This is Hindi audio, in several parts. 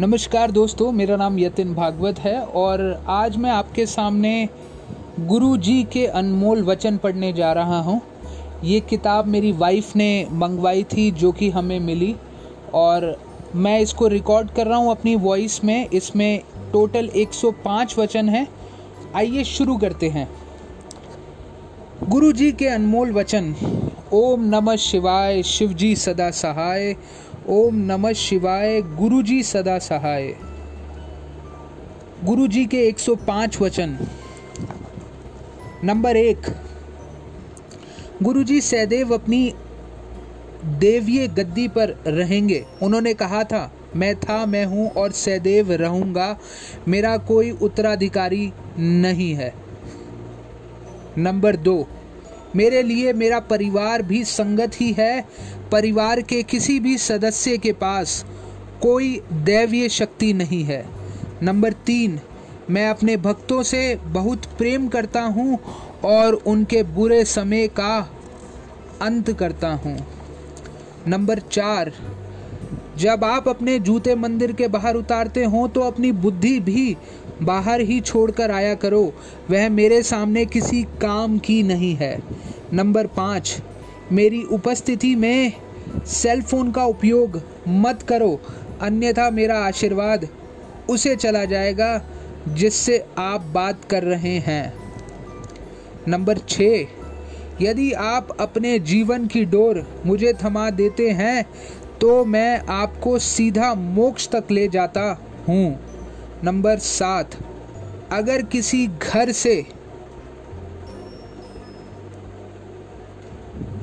नमस्कार दोस्तों, मेरा नाम यतिन भागवत है और आज मैं आपके सामने गुरु जी के अनमोल वचन पढ़ने जा रहा हूँ। ये किताब मेरी वाइफ ने मंगवाई थी, जो कि हमें मिली और मैं इसको रिकॉर्ड कर रहा हूँ अपनी वॉइस में। इसमें टोटल 105 वचन हैं। आइए शुरू करते हैं। गुरु जी के अनमोल वचन, ओम नमः शिवाय शिव जी सदा सहाय ओम नमः शिवाय गुरु जी सदा सहाय। गुरु जी के 105 वचन। नंबर एक गुरु जी अपनी देवीय गद्दी पर रहेंगे। उन्होंने कहा था, मैं था, मैं हूँ और सदैव रहूँगा। मेरा कोई उत्तराधिकारी नहीं है। नंबर दो मेरे लिए मेरा परिवार भी संगत ही है, परिवार के किसी भी सदस्य के पास कोई दैवीय शक्ति नहीं है। नंबर तीन, मैं अपने भक्तों से बहुत प्रेम करता हूँ और उनके बुरे समय का अंत करता हूँ। नंबर चार, जब आप अपने जूते मंदिर के बाहर उतारते हों तो अपनी बुद्धि भी बाहर ही छोड़कर आया करो। वह मेरे सामने किसी काम की नहीं है। नंबर पाँच, मेरी उपस्थिति में सेल फ़ोन का उपयोग मत करो। अन्यथा मेरा आशीर्वाद उसे चला जाएगा जिससे आप बात कर रहे हैं। नंबर छः, यदि आप अपने जीवन की डोर मुझे थमा देते हैं तो मैं आपको सीधा मोक्ष तक ले जाता हूँ। नंबर सात, अगर किसी घर से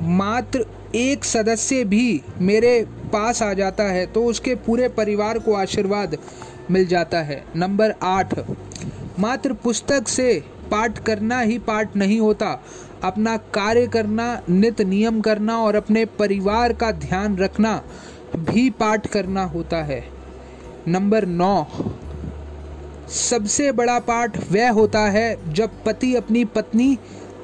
मात्र एक सदस्य भी मेरे पास आ जाता है तो उसके पूरे परिवार को आशीर्वाद मिल जाता है। नंबर आठ, मात्र पुस्तक से पाठ करना ही पाठ नहीं होता। अपना कार्य करना, नित नियम करना और अपने परिवार का ध्यान रखना भी पाठ करना होता है। नंबर नौ सबसे बड़ा पाठ वह होता है जब पति अपनी पत्नी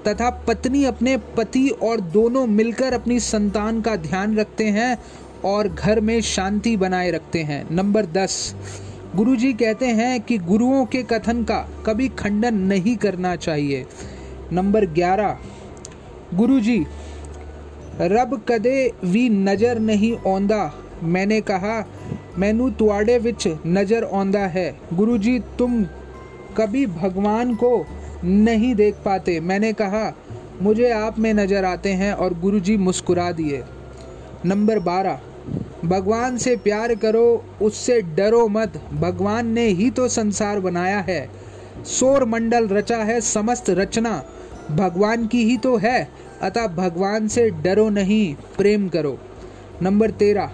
तथा पत्नी अपने पति और दोनों मिलकर अपनी संतान का ध्यान रखते हैं और घर में शांति बनाए रखते हैं। नंबर दस। गुरु जी कहते हैं कि गुरुओं के कथन का कभी खंडन नहीं करना चाहिए। नंबर ग्यारह। गुरु जी रब कदे भी नज़र नहीं आंदा मैंने कहा, मैनू तुआड़े विच नज़र आंदा है। गुरु जी तुम कभी भगवान को नहीं देख पाते। मैंने कहा, मुझे आप में नज़र आते हैं और गुरुजी मुस्कुरा दिए। नंबर बारह, भगवान से प्यार करो, उससे डरो मत। भगवान ने ही तो संसार बनाया है। सौर मंडल रचा है समस्त रचना। भगवान की ही तो है, अतः भगवान से डरो नहीं, प्रेम करो। नंबर तेरह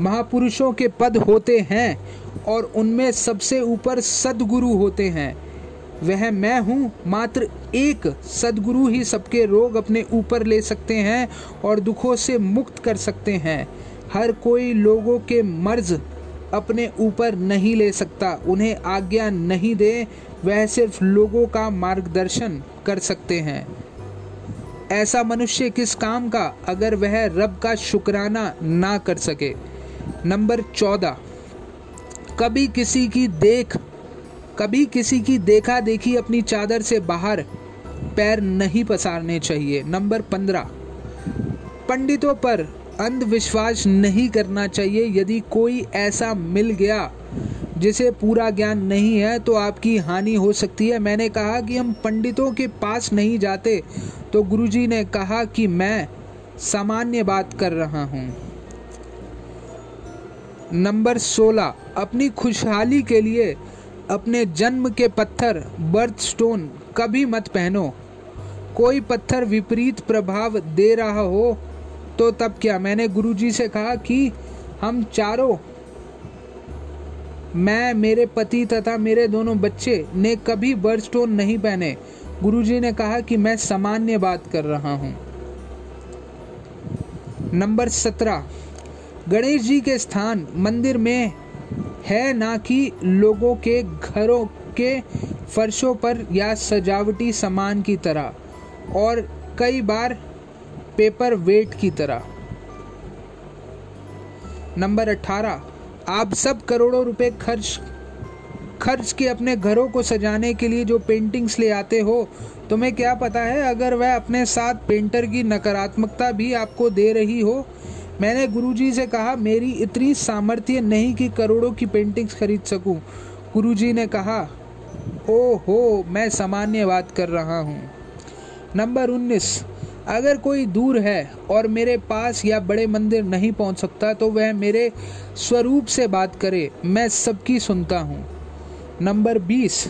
महापुरुषों के पद होते हैं और उनमें सबसे ऊपर सदगुरु होते हैं। वह मैं हूँ, मात्र एक सदगुरु ही सबके रोग अपने ऊपर ले सकते हैं और दुखों से मुक्त कर सकते हैं। हर कोई लोगों के मर्ज अपने ऊपर नहीं ले सकता, उन्हें आज्ञा नहीं दे, वह सिर्फ़ लोगों का मार्गदर्शन कर सकते हैं। ऐसा मनुष्य किस काम का, अगर वह रब का शुक्राना ना कर सके? नंबर चौदह। कभी किसी की देख, कभी किसी की देखा देखी अपनी चादर से बाहर पैर नहीं पसारने चाहिए। नंबर पंद्रह। पंडितों पर अंधविश्वास नहीं करना चाहिए। यदि कोई ऐसा मिल गया जिसे पूरा ज्ञान नहीं है तो आपकी हानि हो सकती है। मैंने कहा कि हम पंडितों के पास नहीं जाते तो गुरुजी ने कहा कि मैं सामान्य बात कर रहा हूँ। नंबर सोलह, अपनी खुशहाली के लिए अपने जन्म के पत्थर बर्थ स्टोन कभी मत पहनो। कोई पत्थर विपरीत प्रभाव दे रहा हो तो तब क्या? मैंने गुरुजी से कहा कि हम चारों, मैं, मेरे पति तथा मेरे दोनों बच्चे ने कभी बर्थ स्टोन नहीं पहने। गुरुजी ने कहा कि मैं सामान्य बात कर रहा हूँ। नंबर सत्रह गणेश जी के स्थान मंदिर में है ना कि लोगों के घरों के फर्शों पर या सजावटी सामान की तरह, और कई बार पेपर वेट की तरह। नंबर 18 आप सब करोड़ों रुपए खर्च खर्च के अपने घरों को सजाने के लिए जो पेंटिंग्स ले आते हो, तुम्हें क्या पता है अगर वह अपने साथ पेंटर की नकारात्मकता भी आपको दे रही हो मैंने गुरुजी से कहा, मेरी इतनी सामर्थ्य नहीं कि करोड़ों की पेंटिंग्स खरीद सकूँ। गुरुजी ने कहा ओ हो मैं सामान्य बात कर रहा हूँ। नंबर उन्नीस, अगर कोई दूर है और मेरे पास या बड़े मंदिर नहीं पहुँच सकता तो वह मेरे स्वरूप से बात करे, मैं सबकी सुनता हूँ। नंबर बीस,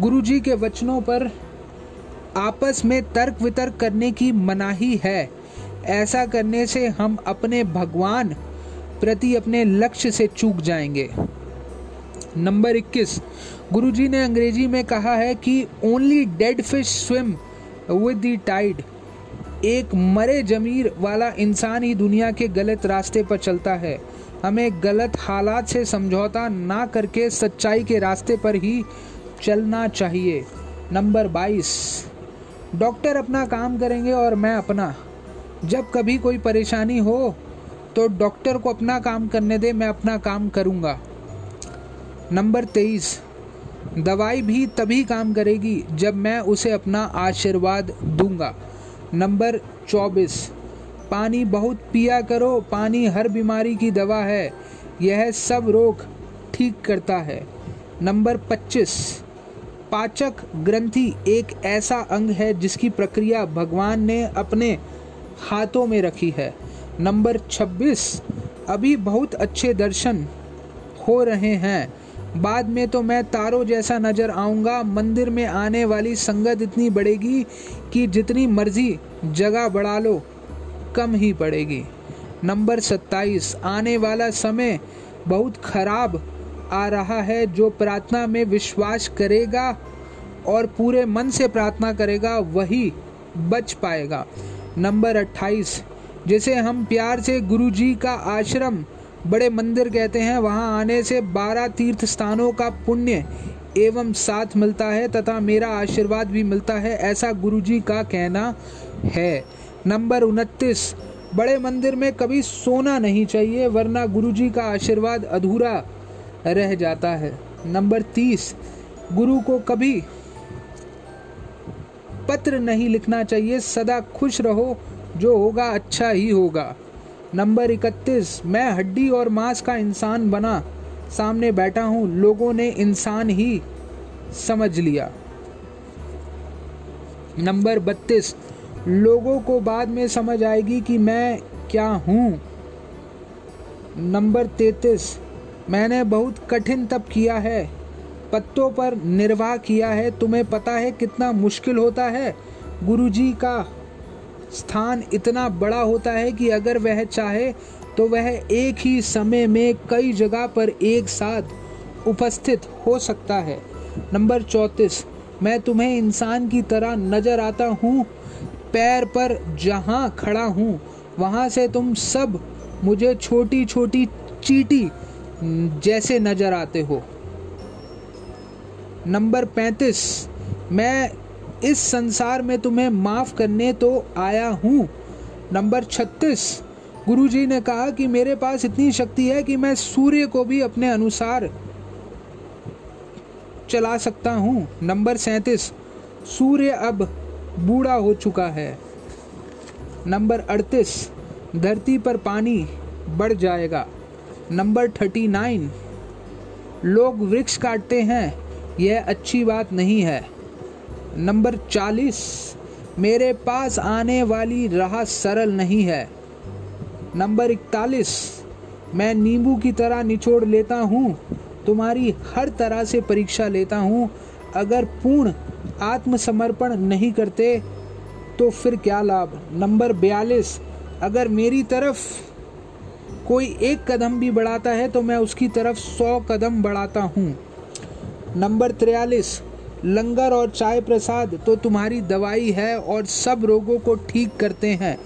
गुरुजी के वचनों पर आपस में तर्क वितर्क करने की मनाही है। ऐसा करने से हम अपने भगवान प्रति अपने लक्ष्य से चूक जाएँगे। नंबर 21 गुरुजी ने अंग्रेज़ी में कहा है कि only dead fish swim with the tide एक मरे जमीर वाला इंसान ही दुनिया के गलत रास्ते पर चलता है। हमें गलत हालात से समझौता ना करके सच्चाई के रास्ते पर ही चलना चाहिए। नंबर 22 डॉक्टर अपना काम करेंगे और मैं अपना। जब कभी कोई परेशानी हो तो डॉक्टर को अपना काम करने दे, मैं अपना काम करूँगा। नंबर तेईस, दवाई भी तभी काम करेगी जब मैं उसे अपना आशीर्वाद दूँगा। नंबर चौबीस, पानी बहुत पिया करो, पानी हर बीमारी की दवा है, यह सब रोग ठीक करता है। नंबर 25 पाचक ग्रंथि एक ऐसा अंग है जिसकी प्रक्रिया भगवान ने अपने हाथों में रखी है। नंबर 26 अभी बहुत अच्छे दर्शन हो रहे हैं। बाद में तो मैं तारों जैसा नज़र आऊँगा। मंदिर में आने वाली संगत इतनी बढ़ेगी कि जितनी मर्ज़ी जगह बढ़ा लो, कम ही पड़ेगी। नंबर सत्ताईस, आने वाला समय बहुत खराब आ रहा है। जो प्रार्थना में विश्वास करेगा और पूरे मन से प्रार्थना करेगा, वही बच पाएगा। नंबर अट्ठाईस, जिसे हम प्यार से गुरु जी का आश्रम बड़े मंदिर कहते हैं, वहाँ आने से बारह तीर्थ स्थानों का पुण्य एवं साथ मिलता है तथा मेरा आशीर्वाद भी मिलता है, ऐसा गुरु जी का कहना है। नंबर उनतीस, बड़े मंदिर में कभी सोना नहीं चाहिए, वरना गुरुजी का आशीर्वाद अधूरा रह जाता है। नंबर तीस, गुरु को कभी पत्र नहीं लिखना चाहिए, सदा खुश रहो, जो होगा अच्छा ही होगा। नंबर इकतीस, मैं हड्डी और मांस का इंसान बना, सामने बैठा हूँ, लोगों ने इंसान ही समझ लिया। नंबर बत्तीस, लोगों को बाद में समझ आएगी कि मैं क्या हूँ। नंबर तैतीस, मैंने बहुत कठिन तप किया है पत्तों पर निर्वाह किया है। तुम्हें पता है कितना मुश्किल होता है? गुरुजी का स्थान इतना बड़ा होता है कि अगर वह चाहे तो वह एक ही समय में कई जगह पर एक साथ उपस्थित हो सकता है। नंबर चौंतीस, मैं तुम्हें इंसान की तरह नज़र आता हूँ। पैर पर जहाँ खड़ा हूँ, वहाँ से तुम सब मुझे छोटी छोटी चीटी जैसे नज़र आते हो। नंबर पैंतीस, मैं इस संसार में तुम्हें माफ़ करने तो आया हूँ। नंबर छत्तीस, गुरुजी ने कहा कि मेरे पास इतनी शक्ति है कि मैं सूर्य को भी अपने अनुसार चला सकता हूँ। नंबर सैंतीस, सूर्य अब बूढ़ा हो चुका है। नंबर अड़तीस, धरती पर पानी बढ़ जाएगा। नंबर थर्टी नाइन, लोग वृक्ष काटते हैं। यह अच्छी बात नहीं है। नंबर चालीस, मेरे पास आने वाली राह सरल नहीं है। नंबर इकतालीस, मैं नींबू की तरह निचोड़ लेता हूँ। तुम्हारी हर तरह से परीक्षा लेता हूँ। अगर पूर्ण आत्मसमर्पण नहीं करते तो फिर क्या लाभ? नंबर बयालीस, अगर मेरी तरफ़ कोई एक कदम भी बढ़ाता है तो मैं उसकी तरफ़ सौ कदम बढ़ाता हूँ। नंबर तिरयालीस लंगर और चाय प्रसाद तो तुम्हारी दवाई है और सब रोगों को ठीक करते हैं।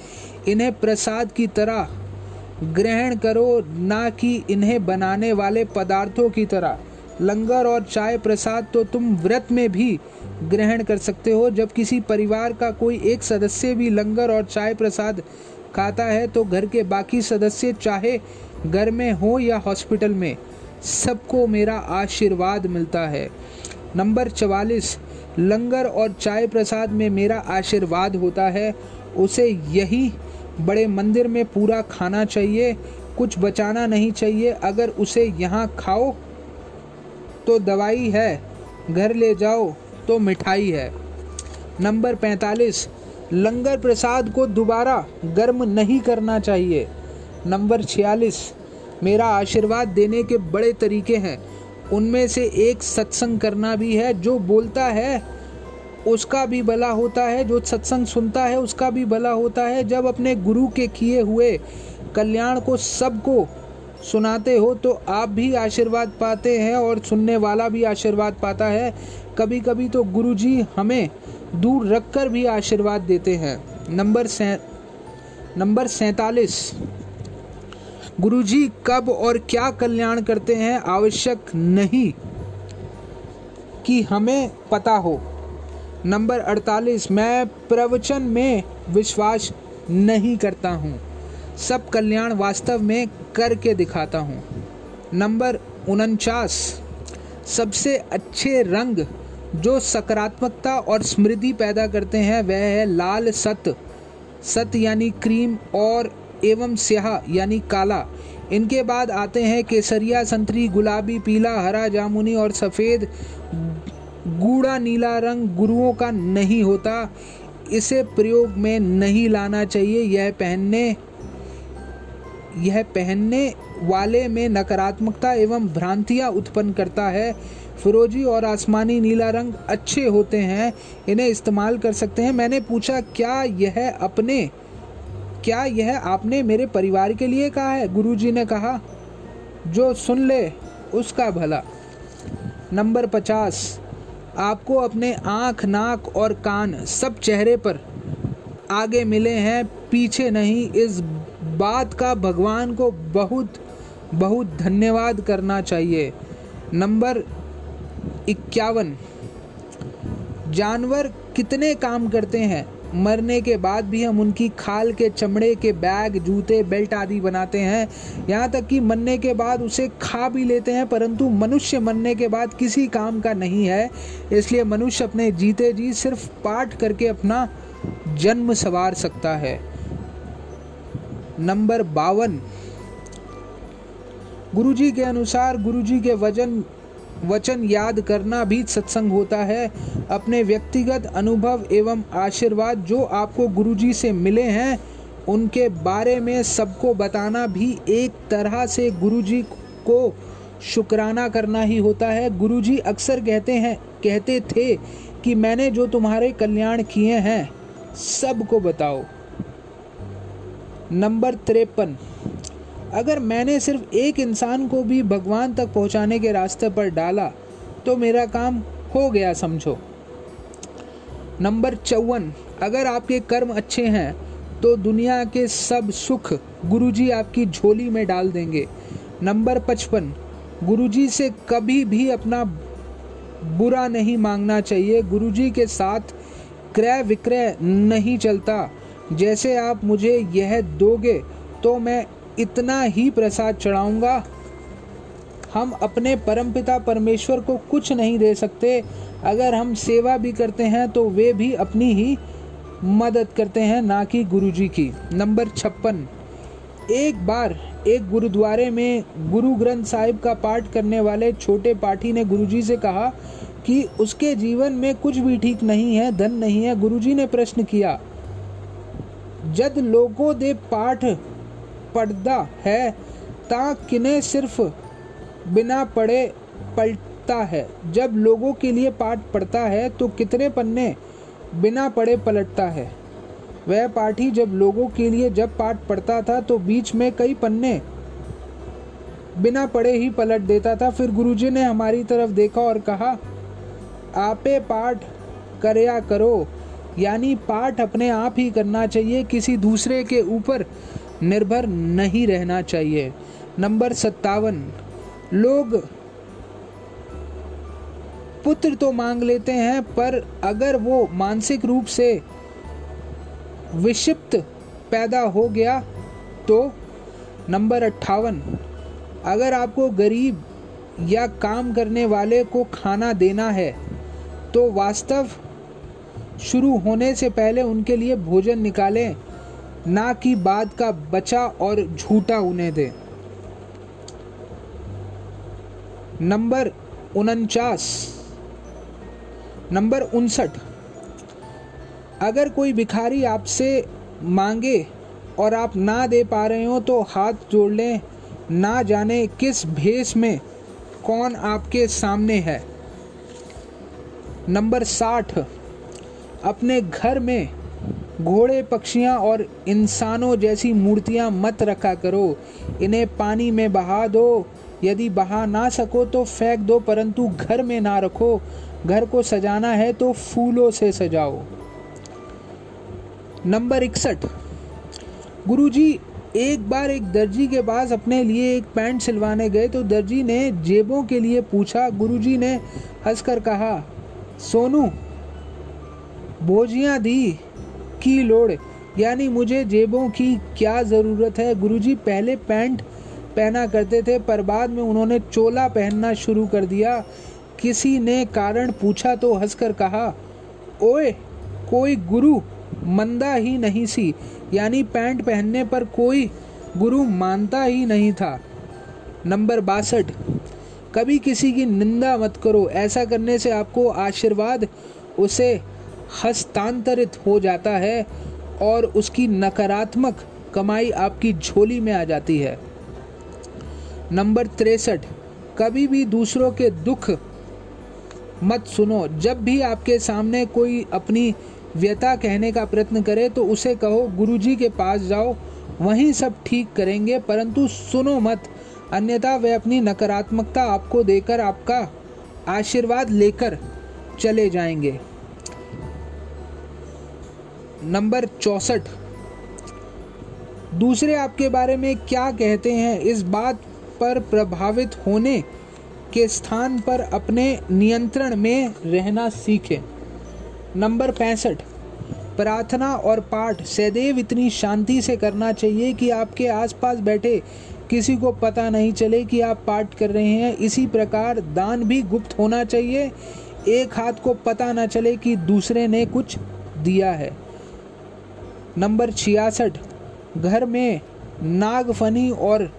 इन्हें प्रसाद की तरह ग्रहण करो, ना कि इन्हें बनाने वाले पदार्थों की तरह। लंगर और चाय प्रसाद तो तुम व्रत में भी ग्रहण कर सकते हो। जब किसी परिवार का कोई एक सदस्य भी लंगर और चाय प्रसाद खाता है तो घर के बाकी सदस्य चाहे घर में हो या हॉस्पिटल में। सबको मेरा आशीर्वाद मिलता है। नंबर चवालीस, लंगर और चाय प्रसाद में मेरा आशीर्वाद होता है। उसे यही बड़े मंदिर में पूरा खाना चाहिए, कुछ बचाना नहीं चाहिए। अगर उसे यहाँ खाओ तो दवाई है, घर ले जाओ तो मिठाई है। नंबर पैंतालीस, लंगर प्रसाद को दोबारा गर्म नहीं करना चाहिए। नंबर छियालीस मेरा आशीर्वाद देने के बड़े तरीके हैं। उनमें से एक सत्संग करना भी है, जो बोलता है, उसका भी भला होता है। जो सत्संग सुनता है, उसका भी भला होता है। जब अपने गुरु के किए हुए कल्याण को सबको सुनाते हो तो आप भी आशीर्वाद पाते हैं और सुनने वाला भी आशीर्वाद पाता है। कभी कभी तो गुरु जी हमें दूर रखकर भी आशीर्वाद देते हैं। नंबर से, नंबर सैतालीस। गुरुजी, कब और क्या कल्याण करते हैं? आवश्यक नहीं कि हमें पता हो। नंबर 48 मैं प्रवचन में विश्वास नहीं करता हूँ। सब कल्याण वास्तव में करके दिखाता हूँ। नंबर उनचास, सबसे अच्छे रंग जो सकारात्मकता और स्मृति पैदा करते हैं, वह है लाल सत सत यानी क्रीम और एवं स्याह, यानी काला। इनके बाद आते हैं केसरिया, संतरी, गुलाबी, पीला, हरा, जामुनी और सफ़ेद, गूढ़ा, नीला रंग गुरुओं का नहीं होता। इसे प्रयोग में नहीं लाना चाहिए। यह पहनने यह पहनने वाले में नकारात्मकता एवं भ्रांतियाँ उत्पन्न करता है। फिरोजी और आसमानी नीला रंग अच्छे होते हैं। इन्हें इस्तेमाल कर सकते हैं। मैंने पूछा, क्या यह अपने क्या यह आपने मेरे परिवार के लिए कहा है? गुरुजी ने कहा, जो सुन ले, उसका भला। नंबर पचास, आपको अपने आँख, नाक और कान सब चेहरे पर आगे मिले हैं, पीछे नहीं। इस बात का भगवान को बहुत बहुत धन्यवाद करना चाहिए। नंबर इक्यावन, जानवर कितने काम करते हैं? मरने के बाद भी हम उनकी खाल के चमड़े के बैग, जूते, बेल्ट आदि बनाते हैं। यहाँ तक कि मरने के बाद उसे खा भी लेते हैं, परंतु मनुष्य मरने के बाद किसी काम का नहीं है। इसलिए मनुष्य अपने जीते जी सिर्फ़ पाठ करके अपना जन्म सवार सकता है। नंबर बावन। गुरुजी के अनुसार गुरुजी के वज़न वचन याद करना भी सत्संग होता है। अपने व्यक्तिगत अनुभव एवं आशीर्वाद जो आपको गुरुजी से मिले हैं, उनके बारे में सबको बताना भी एक तरह से गुरुजी को शुक्राना करना ही होता है। गुरुजी अक्सर कहते हैं, कहते थे कि मैंने जो तुम्हारे कल्याण किए हैं, सबको बताओ। नंबर तिरपन। अगर मैंने सिर्फ़ एक इंसान को भी भगवान तक पहुँचाने के रास्ते पर डाला तो मेरा काम हो गया, समझो। नंबर चौवन, अगर आपके कर्म अच्छे हैं तो दुनिया के सब सुख गुरुजी आपकी झोली में डाल देंगे। नंबर पचपन, गुरुजी से कभी भी अपना बुरा नहीं मांगना चाहिए। गुरुजी के साथ क्रय विक्रय नहीं चलता। जैसे आप मुझे यह दोगे तो मैं इतना ही प्रसाद चढ़ाऊँगा। हम अपने परमपिता परमेश्वर को कुछ नहीं दे सकते। अगर हम सेवा भी करते हैं तो वे भी अपनी ही मदद करते हैं, ना कि गुरुजी की। नंबर छप्पन। एक बार एक गुरुद्वारे में गुरु ग्रंथ साहिब का पाठ करने वाले छोटे पाठी ने गुरुजी से कहा कि उसके जीवन में कुछ भी ठीक नहीं है, धन नहीं है। गुरुजी ने प्रश्न किया, जद लोगों दे पाठ पढ़ता है ता किन्हें सिर्फ़ बिना पढ़े पलटता है। जब लोगों के लिए पाठ पढ़ता है तो कितने पन्ने बिना पढ़े पलटता है। वह पाठी जब लोगों के लिए जब पाठ पढ़ता था तो बीच में कई पन्ने बिना पढ़े ही पलट देता था। फिर गुरुजी ने हमारी तरफ़ देखा और कहा, आपे पाठ करया करो, यानी पाठ अपने आप ही करना चाहिए। किसी दूसरे के ऊपर निर्भर नहीं रहना चाहिए। नंबर सत्तावन, लोग पुत्र तो मांग लेते हैं, पर अगर वो मानसिक रूप से विषिप्त पैदा हो गया तो नंबर अट्ठावन, अगर आपको गरीब या काम करने वाले को खाना देना है तो वास्तव शुरू होने से पहले उनके लिए भोजन निकालें। ना कि बाद का बचा और झूठा उन्हें दे। नंबर उनचास। नंबर उनसठ। अगर कोई भिखारी आपसे मांगे और आप ना दे पा रहे हो तो हाथ जोड़ लें। ना जाने किस भेष में कौन आपके सामने है। नंबर साठ। अपने घर में घोड़े, पक्षियाँ और इंसानों जैसी मूर्तियाँ मत रखा करो। इन्हें पानी में बहा दो। यदि बहा ना सको तो फेंक दो, परंतु घर में ना रखो। घर को सजाना है तो फूलों से सजाओ। नंबर इकसठ। गुरुजी, एक बार एक दर्जी के पास अपने लिए एक पैंट सिलवाने गए तो दर्जी ने जेबों के लिए पूछा। गुरुजी ने हंसकर कहा, सोनू, बोझियाँ दी। की लोड़। यानी मुझे जेबों की क्या ज़रूरत है? गुरुजी पहले पैंट पहना करते थे, पर बाद में उन्होंने चोला पहनना शुरू कर दिया। किसी ने कारण पूछा तो हंसकर कहा, ओए, कोई गुरु मंदा ही नहीं सी। यानी पैंट पहनने पर कोई गुरु मानता ही नहीं था। नंबर बासठ। कभी किसी की निंदा मत करो। ऐसा करने से आपको आशीर्वाद, उसे हस्तांतरित हो जाता है और उसकी नकारात्मक कमाई आपकी झोली में आ जाती है। नंबर तिरसठ, कभी भी दूसरों के दुख मत सुनो। जब भी आपके सामने कोई अपनी व्यथा कहने का प्रयत्न करे तो उसे कहो, गुरुजी के पास जाओ, वहीं सब ठीक करेंगे, परंतु सुनो मत। अन्यथा वे अपनी नकारात्मकता आपको देकर आपका आशीर्वाद लेकर चले जाएँगे। नंबर चौंसठ। दूसरे आपके बारे में क्या कहते हैं? इस बात पर प्रभावित होने के स्थान पर अपने नियंत्रण में रहना सीखें। नंबर पैंसठ। प्रार्थना और पाठ सदैव इतनी शांति से करना चाहिए कि आपके आसपास बैठे किसी को पता नहीं चले कि आप पाठ कर रहे हैं। इसी प्रकार दान भी गुप्त होना चाहिए। एक हाथ को पता ना चले कि दूसरे ने कुछ दिया है। नंबर छियासठ, घर में नागफनी और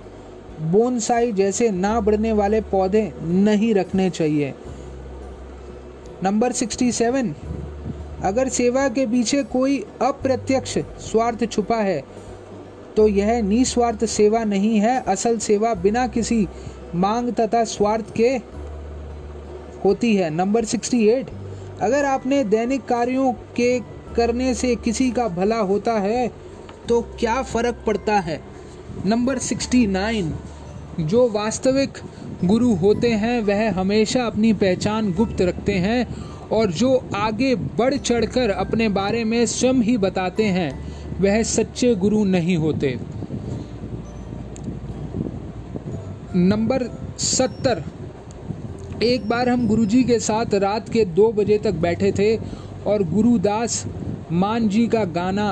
बोनसाई जैसे ना बढ़ने वाले पौधे नहीं रखने चाहिए। नंबर सिक्सटी सेवन अगर सेवा के पीछे कोई अप्रत्यक्ष स्वार्थ छुपा है तो यह निस्वार्थ सेवा नहीं है। असल सेवा बिना किसी मांग तथा स्वार्थ के होती है। नंबर सिक्सटी एट अगर आपने दैनिक कार्यों के करने से किसी का भला होता है तो क्या फ़र्क पड़ता है? Number sixty nine. जो वास्तविक गुरु होते हैं, वह हमेशा अपनी पहचान गुप्त रखते हैं और जो आगे बढ़ चढ़कर अपने बारे में स्वयं ही बताते हैं, वह सच्चे गुरु नहीं होते। नंबर सत्तर। एक बार हम गुरुजी के साथ रात के दो बजे तक बैठे थे और गुरुदास मान जी का गाना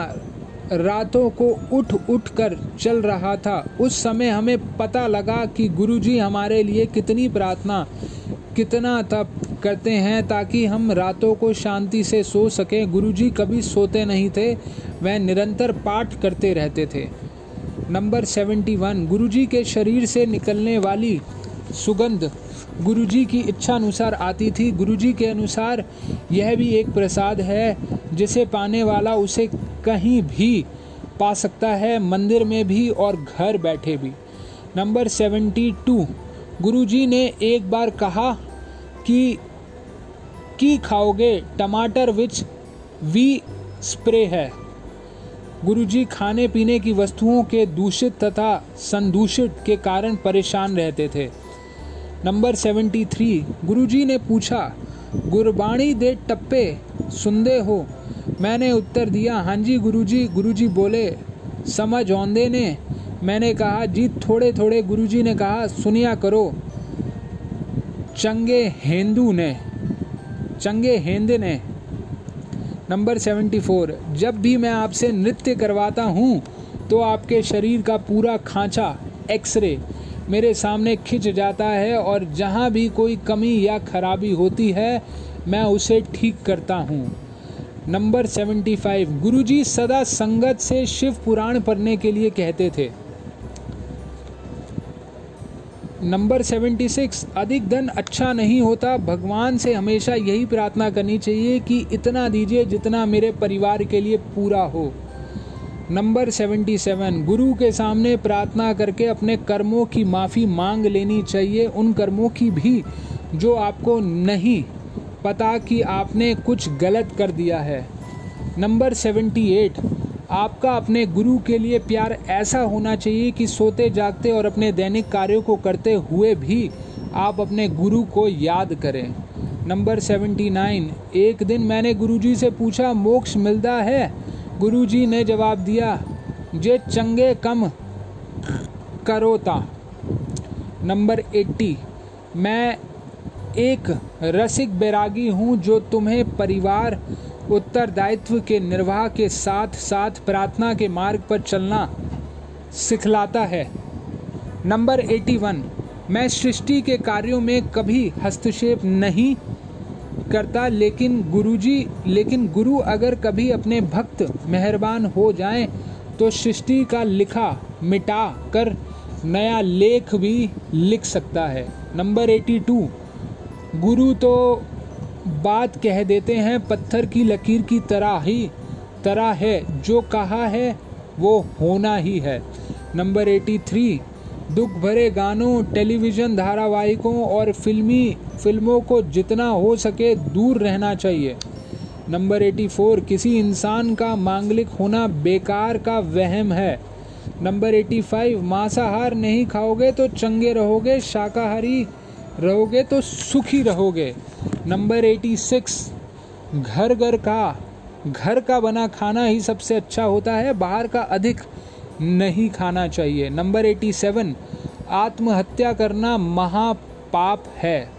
रातों को उठ उठ कर चल रहा था। उस समय हमें पता लगा कि गुरुजी हमारे लिए कितनी प्रार्थना, कितना तप करते हैं ताकि हम रातों को शांति से सो सकें। गुरुजी कभी सोते नहीं थे, वह निरंतर पाठ करते रहते थे। नंबर सेवेंटी वन, गुरुजी के शरीर से निकलने वाली सुगंध। गुरुजी की इच्छा अनुसार आती थी। गुरुजी के अनुसार यह भी एक प्रसाद है, जिसे पाने वाला उसे कहीं भी पा सकता है, मंदिर में भी और घर बैठे भी। Number seventy two. गुरुजी ने एक बार कहा कि, की खाओगे? टमाटर विच वी स्प्रे है। गुरुजी खाने पीने की वस्तुओं के दूषित तथा संदूषित के कारण परेशान रहते थे। नंबर सेवेंटी थ्री, गुरुजी ने पूछा, गुरबाणी दे टप्पे सुनदे हो? मैंने उत्तर दिया हाँ जी गुरुजी। गुरुजी बोले, समझ औंदे ने। मैंने कहा, जी थोड़े थोड़े, गुरुजी ने कहा, सुनिया करो। चंगे हिंदू ने। चंगे हेंदे ने। नंबर सेवेंटी फोर, जब भी मैं आपसे नृत्य करवाता हूँ तो आपके शरीर का पूरा खांचा, एक्सरे मेरे सामने खिंच जाता है और जहाँ भी कोई कमी या खराबी होती है, मैं उसे ठीक करता हूँ। नंबर सेवेंटी फाइव गुरु जी सदा संगत से शिव पुराण पढ़ने के लिए कहते थे। नंबर सेवेंटी सिक्स, अधिक धन अच्छा नहीं होता, भगवान से हमेशा यही प्रार्थना करनी चाहिए कि इतना दीजिए जितना मेरे परिवार के लिए पूरा हो। नंबर सेवेंटी सेवन, गुरु के सामने प्रार्थना करके अपने कर्मों की माफ़ी मांग लेनी चाहिए। उन कर्मों की भी जो आपको नहीं पता कि आपने कुछ गलत कर दिया है। नंबर सेवेंटी एट, आपका अपने गुरु के लिए प्यार ऐसा होना चाहिए कि सोते जागते और अपने दैनिक कार्यों को करते हुए भी आप अपने गुरु को याद करें। नंबर सेवेंटी नाइन, एक दिन मैंने गुरुजी से पूछा, मोक्ष मिलता है? गुरुजी ने जवाब दिया, जे चंगे कम करोता नंबर एट्टी, मैं एक रसिक बैरागी हूँ जो तुम्हें परिवार, उत्तरदायित्व के निर्वाह के साथ साथ प्रार्थना के मार्ग पर चलना सिखलाता है। नंबर 81 मैं सृष्टि के कार्यों में कभी हस्तक्षेप नहीं करता, लेकिन गुरुजी, लेकिन गुरु अगर कभी अपने भक्त मेहरबान हो जाएँ तो सृष्टि का लिखा, मिटा कर नया लेख भी लिख सकता है। नंबर 82 गुरु तो बात कह देते हैं, पत्थर की लकीर की तरह ही, तरह है। जो कहा है, वो होना ही है। नंबर 83 दुख भरे गानों, टेलीविज़न धारावाहिकों और फिल्मी फ़िल्मों को जितना हो सके दूर रहना चाहिए। नंबर 84 किसी इंसान का मांगलिक होना बेकार का वहम है। नंबर 85 मांसाहार नहीं खाओगे तो चंगे रहोगे, शाकाहारी रहोगे तो सुखी रहोगे। नंबर एटी सिक्स, घर घर का घर का बना खाना ही सबसे अच्छा होता है, बाहर का अधिक नहीं खाना चाहिए। नंबर एटी सेवन, आत्महत्या करना महापाप है।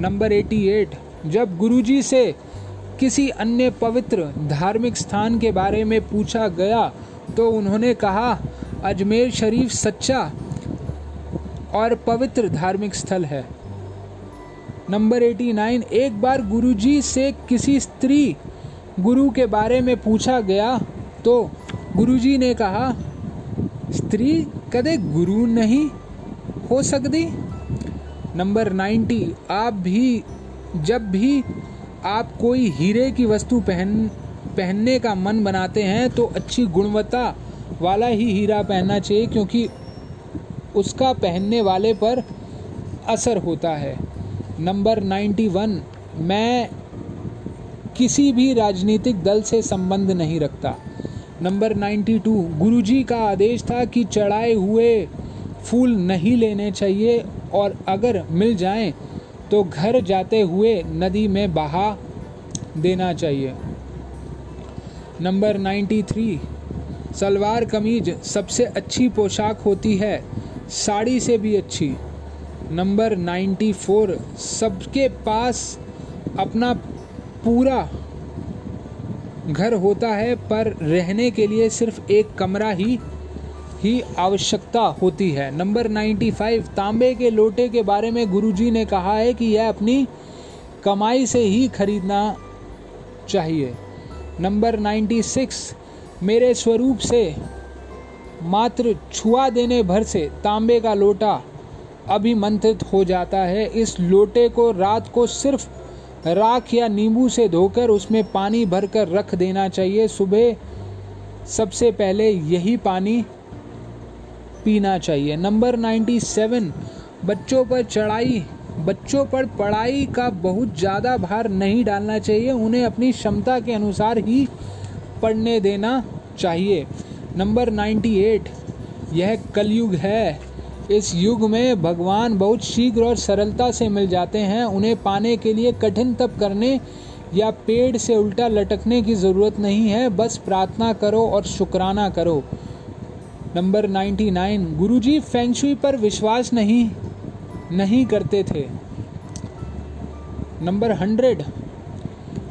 नंबर एटी एट, जब गुरुजी से किसी अन्य पवित्र धार्मिक स्थान के बारे में पूछा गया तो उन्होंने कहा, अजमेर शरीफ सच्चा और पवित्र धार्मिक स्थल है। नंबर 89 एक बार गुरुजी से किसी स्त्री गुरु के बारे में पूछा गया तो गुरुजी ने कहा, स्त्री, कदे गुरु नहीं हो सकती नंबर 90 आप भी, जब भी आप कोई हीरे की वस्तु पहन, पहनने का मन बनाते हैं तो अच्छी गुणवत्ता वाला ही हीरा पहनना चाहिए, क्योंकि उसका पहनने वाले पर असर होता है। नंबर 91 मैं किसी भी राजनीतिक दल से संबंध नहीं रखता। नंबर नाइन्टी 92 गुरुजी का आदेश था कि चढ़ाए हुए फूल नहीं लेने चाहिए और अगर मिल जाएँ तो घर जाते हुए नदी में बहा देना चाहिए। नंबर 93 सलवार कमीज सबसे अच्छी पोशाक होती है, साड़ी से भी अच्छी। नंबर 94 सबके पास अपना पूरा घर होता है, पर रहने के लिए सिर्फ़ एक कमरा ही ही आवश्यकता होती है। नंबर 95 तांबे के लोटे के बारे में गुरुजी ने कहा है कि यह अपनी कमाई से ही खरीदना चाहिए। नंबर 96 मेरे स्वरूप से मात्र छुआ देने भर से तांबे का लोटा अभिमंत्रित हो जाता है। इस लोटे को रात को सिर्फ़ राख या नींबू से धोकर उसमें पानी भरकर रख देना चाहिए। सुबह सबसे पहले यही पानी पीना चाहिए। नंबर 97 बच्चों पर चढ़ाई, बच्चों पर पढ़ाई का बहुत ज़्यादा भार नहीं डालना चाहिए, उन्हें अपनी क्षमता के अनुसार ही पढ़ने देना चाहिए। नंबर 98 यह कलयुग है। इस युग में भगवान बहुत शीघ्र और सरलता से मिल जाते हैं। उन्हें पाने के लिए कठिन तप करने या पेड़ से उल्टा लटकने की ज़रूरत नहीं है। बस प्रार्थना करो और शुक्राना करो। नंबर 99 गुरुजी फेंगशुई पर विश्वास नहीं नहीं करते थे। नंबर 100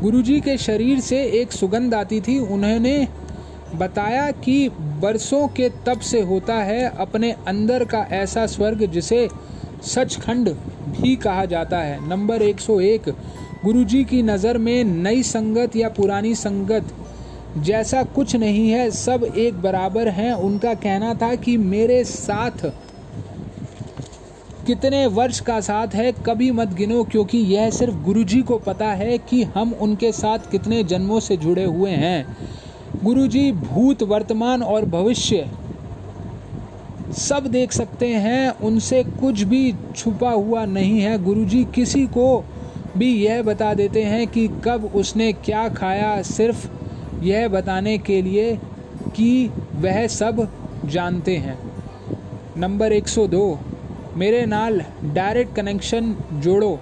गुरुजी के शरीर से एक सुगंध आती थी। उन्होंने बताया कि बरसों के तप से होता है अपने अंदर का ऐसा स्वर्ग जिसे सचखंड भी कहा जाता है। नंबर 101 गुरुजी की नज़र में नई संगत या पुरानी संगत जैसा कुछ नहीं है, सब एक बराबर हैं। उनका कहना था कि मेरे साथ कितने वर्ष का साथ है, कभी मत गिनो, क्योंकि यह सिर्फ़ गुरुजी को पता है कि हम उनके साथ कितने जन्मों से जुड़े हुए हैं। गुरुजी, भूत, वर्तमान और भविष्य सब देख सकते हैं। उनसे कुछ भी छुपा हुआ नहीं है। गुरुजी, किसी को भी यह बता देते हैं कि कब उसने क्या खाया, सिर्फ़ यह बताने के लिए कि वह सब जानते हैं। नंबर 102 मेरे नाल डायरेक्ट कनेक्शन जोड़ो,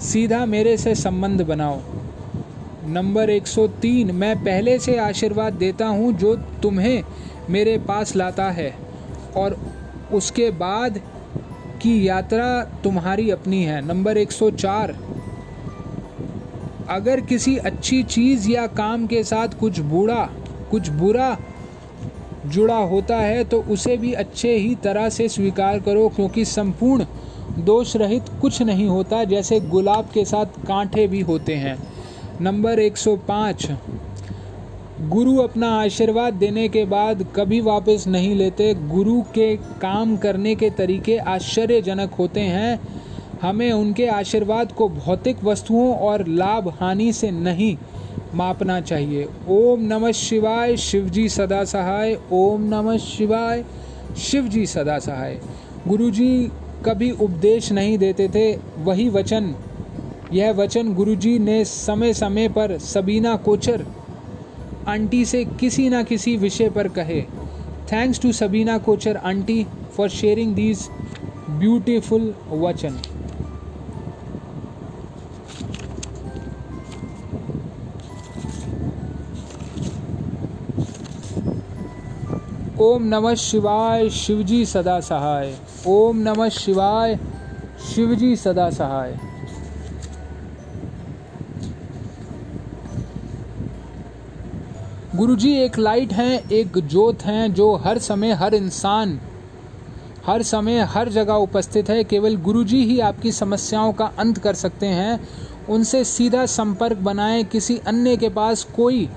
सीधा मेरे से संबंध बनाओ। नंबर 103 मैं पहले से आशीर्वाद देता हूँ जो तुम्हें मेरे पास लाता है, और उसके बाद की यात्रा तुम्हारी अपनी है। नंबर 104 अगर किसी अच्छी चीज़ या काम के साथ कुछ बुरा कुछ बुरा जुड़ा होता है तो उसे भी अच्छे ही तरह से स्वीकार करो, क्योंकि संपूर्ण दोष रहित कुछ नहीं होता, जैसे गुलाब के साथ कांटे भी होते हैं। नंबर 105 गुरु अपना आशीर्वाद देने के बाद कभी वापस नहीं लेते। गुरु के काम करने के तरीके आश्चर्यजनक होते हैं। हमें उनके आशीर्वाद को भौतिक वस्तुओं और लाभ हानि से नहीं मापना चाहिए। ओम नमः शिवाय, शिवजी सदा सहाय। ओम नमः शिवाय, शिवजी सदा सहाय। गुरुजी कभी उपदेश नहीं देते थे, वही वचन। यह वचन गुरुजी ने समय समय पर सबीना कोचर आंटी से किसी ना किसी विषय पर कहे। Thanks to Sabina Kochar aunty for sharing these beautiful वचन। ओम नमः शिवाय शिवजी सदा सहाय। ओम नमः शिवाय शिवजी सदा सहाय। गुरुजी, एक लाइट हैं, एक जोत हैं, जो हर समय हर इंसान, हर समय हर जगह उपस्थित है। केवल गुरुजी ही आपकी समस्याओं का अंत कर सकते हैं। उनसे सीधा संपर्क बनाएँ, किसी अन्य के पास कोई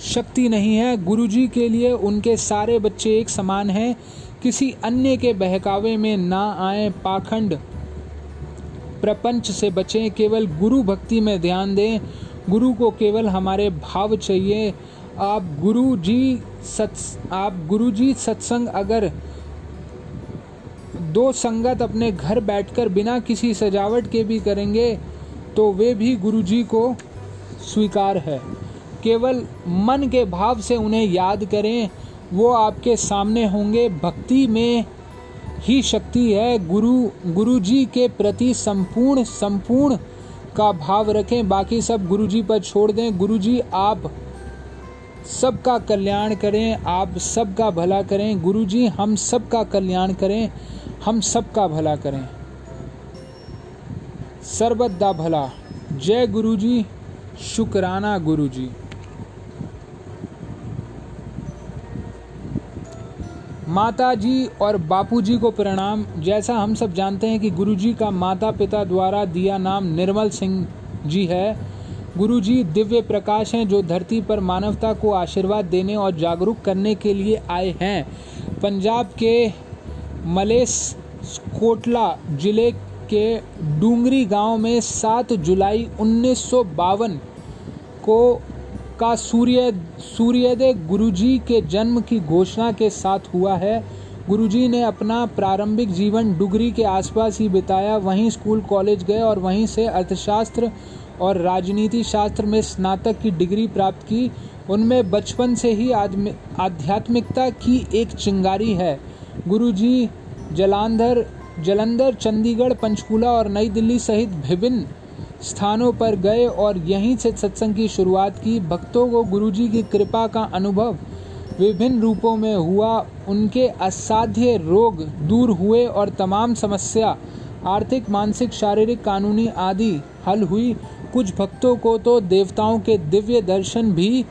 शक्ति नहीं है। गुरुजी के लिए उनके सारे बच्चे एक समान हैं। किसी अन्य के बहकावे में ना आए पाखंड। प्रपंच से बचें, केवल गुरु भक्ति में ध्यान दें। गुरु को केवल हमारे भाव चाहिए। आप गुरु जी सत, आप गुरु जी सत्संग अगर दो संगत अपने घर बैठकर बिना किसी सजावट के भी करेंगे तो वे भी गुरु जी को स्वीकार है। केवल मन के भाव से उन्हें याद करें, वो आपके सामने होंगे। भक्ति में ही शक्ति है। गुरु गुरु जी के प्रति संपूर्ण संपूर्ण का भाव रखें। बाकी सब गुरु जी पर छोड़ दें। गुरु जी आप सबका कल्याण करें। आप सबका भला करें। गुरु जी हम सबका कल्याण करें। हम सबका भला करें। सर्वदा भला। जय गुरु जी शुक्राना गुरु जी माता जी और बापू जी को प्रणाम। जैसा हम सब जानते हैं कि गुरु जी का माता पिता द्वारा दिया नाम निर्मल सिंह जी है। गुरु जी दिव्य प्रकाश हैं जो धरती पर मानवता को आशीर्वाद देने और जागरूक करने के लिए आए हैं। पंजाब के मलेस, कोटला ज़िले के डूंगरी गाँव में 7 जुलाई उन्नीस सौ बावन को का सूर्य, सूर्योदय गुरुजी के जन्म की घोषणा के साथ हुआ है। गुरुजी ने अपना प्रारंभिक जीवन डुगरी के आसपास ही बिताया। वहीं स्कूल, कॉलेज गए और वहीं से अर्थशास्त्र और राजनीति शास्त्र में स्नातक की डिग्री प्राप्त की। उनमें बचपन से ही आध्यात्मिकता की एक चिंगारी है। गुरुजी जलांधर, जलंधर, चंडीगढ़, पंचकूला और नई दिल्ली सहित विभिन्न स्थानों पर गए और यहीं से सत्संग की शुरुआत की। भक्तों को गुरुजी की कृपा का अनुभव विभिन्न रूपों में हुआ। उनके असाध्य रोग दूर हुए और तमाम समस्या, आर्थिक, मानसिक, शारीरिक, कानूनी आदि हल हुई। कुछ भक्तों को तो देवताओं के दिव्य दर्शन भी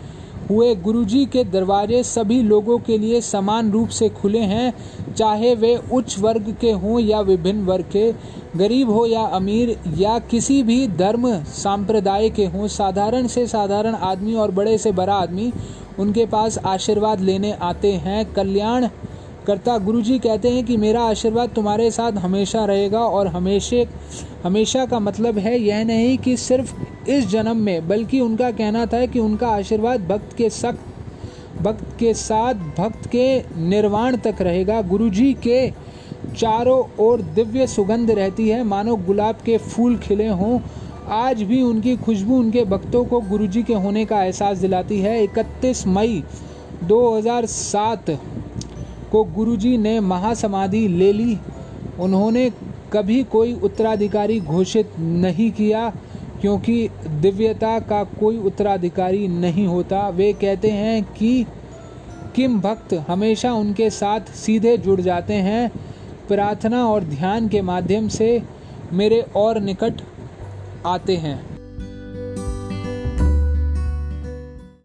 हुए गुरुजी के दरवाजे सभी लोगों के लिए समान रूप से खुले हैं, चाहे वे उच्च वर्ग के हों या विभिन्न वर्ग के, गरीब हो या अमीर या किसी भी धर्म सांप्रदाय के हों, साधारण से साधारण आदमी और बड़े से बड़ा आदमी उनके पास आशीर्वाद लेने आते हैं। कल्याण करता गुरु जी कहते हैं कि मेरा आशीर्वाद तुम्हारे साथ हमेशा रहेगा और हमेशा हमेशा का मतलब है यह नहीं कि सिर्फ़ इस जन्म में, बल्कि उनका कहना था कि उनका आशीर्वाद भक्त के सख्त भक्त के साथ, भक्त के निर्वाण तक रहेगा। गुरु जी के चारों ओर दिव्य सुगंध रहती है। मानो गुलाब के फूल खिले हों। आज भी उनकी खुशबू उनके भक्तों को गुरुजी के होने का एहसास दिलाती है। 31 मई 2007 को गुरुजी ने महासमाधि ले ली। उन्होंने कभी कोई उत्तराधिकारी घोषित नहीं किया, क्योंकि दिव्यता का कोई उत्तराधिकारी नहीं होता। वे कहते हैं कि किम भक्त हमेशा उनके साथ सीधे जुड़ जाते हैं। प्रार्थना और ध्यान के माध्यम से मेरे और निकट आते हैं।